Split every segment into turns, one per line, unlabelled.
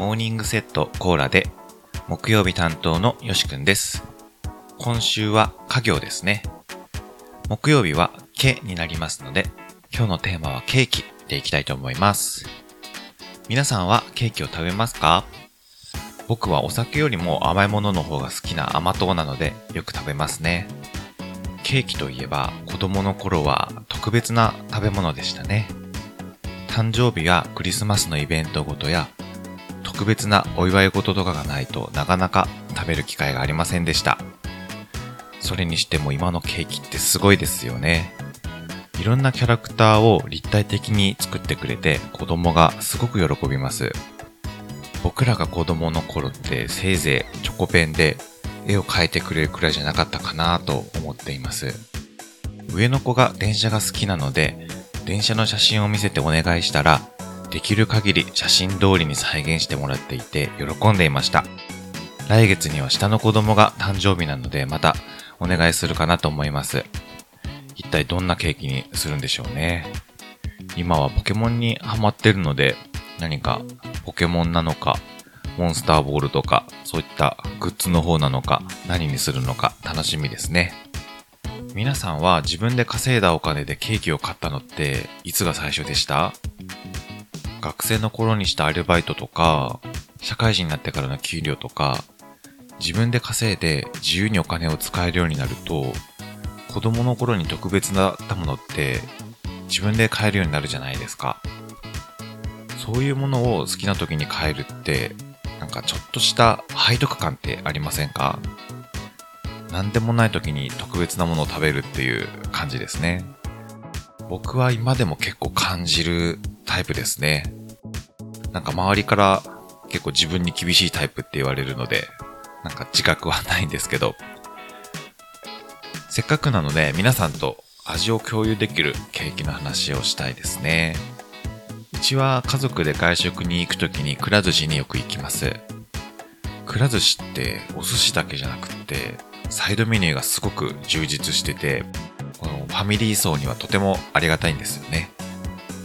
モーニングセットコーラで木曜日担当のよしくんです。今週は家業ですね。木曜日はけになりますので、今日のテーマはケーキでいきたいと思います。皆さんはケーキを食べますか？僕はお酒よりも甘いものの方が好きな甘党なのでよく食べますね。ケーキといえば子供の頃は特別な食べ物でしたね。誕生日やクリスマスのイベントごとや特別なお祝い事とかがないとなかなか食べる機会がありませんでした。それにしても今のケーキってすごいですよね。いろんなキャラクターを立体的に作ってくれて子供がすごく喜びます。僕らが子供の頃ってせいぜいチョコペンで絵を描いてくれるくらいじゃなかったかなと思っています。上の子が電車が好きなので、電車の写真を見せてお願いしたら、できる限り写真通りに再現してもらっていて喜んでいました。来月には下の子供が誕生日なのでまたお願いするかなと思います。一体どんなケーキにするんでしょうね。今はポケモンにハマってるので何かポケモンなのかモンスターボールとかそういったグッズの方なのか何にするのか楽しみですね。皆さんは自分で稼いだお金でケーキを買ったのっていつが最初でした？学生の頃にしたアルバイトとか、社会人になってからの給料とか、自分で稼いで自由にお金を使えるようになると、子供の頃に特別だったものって自分で買えるようになるじゃないですか。そういうものを好きな時に買えるって、なんかちょっとした背徳感ってありませんか？何でもない時に特別なものを食べるっていう感じですね。僕は今でも結構感じるタイプですね。なんか周りから結構自分に厳しいタイプって言われるので、なんか自覚はないんですけど、せっかくなので皆さんと味を共有できるケーキの話をしたいですね。うちは家族で外食に行くときにくら寿司によく行きます。くら寿司ってお寿司だけじゃなくって、サイドメニューがすごく充実してて、このファミリー層にはとてもありがたいんですよね。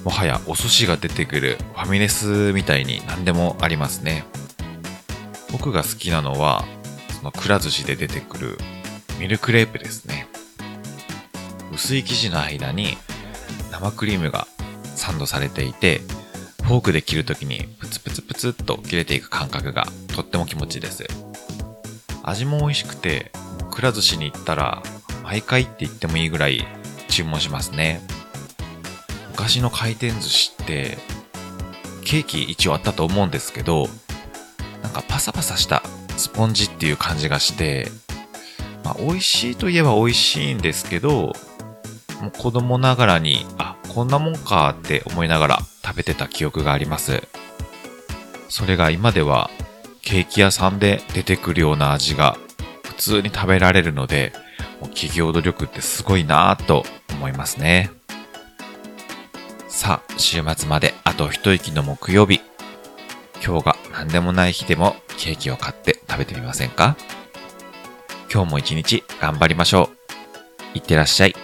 もはやお寿司が出てくるファミレスみたいに何でもありますね。僕が好きなのは、そのくら寿司で出てくるミルクレープですね。薄い生地の間に生クリームがサンドされていて、フォークで切るときにプツプツプツっと切れていく感覚がとっても気持ちいいです。味も美味しくて、くら寿司に行ったら毎回って言ってもいいぐらい注文しますね。昔の回転寿司って、ケーキ一応あったと思うんですけど、なんかパサパサしたスポンジっていう感じがして、まあ美味しいといえば美味しいんですけど、もう子供ながらに、あ、こんなもんかって思いながら食べてた記憶があります。それが今ではケーキ屋さんで出てくるような味が普通に食べられるので、企業努力ってすごいなぁと思いますね。さあ、週末まであと一息の木曜日。今日が何でもない日でもケーキを買って食べてみませんか？今日も一日頑張りましょう。いってらっしゃい。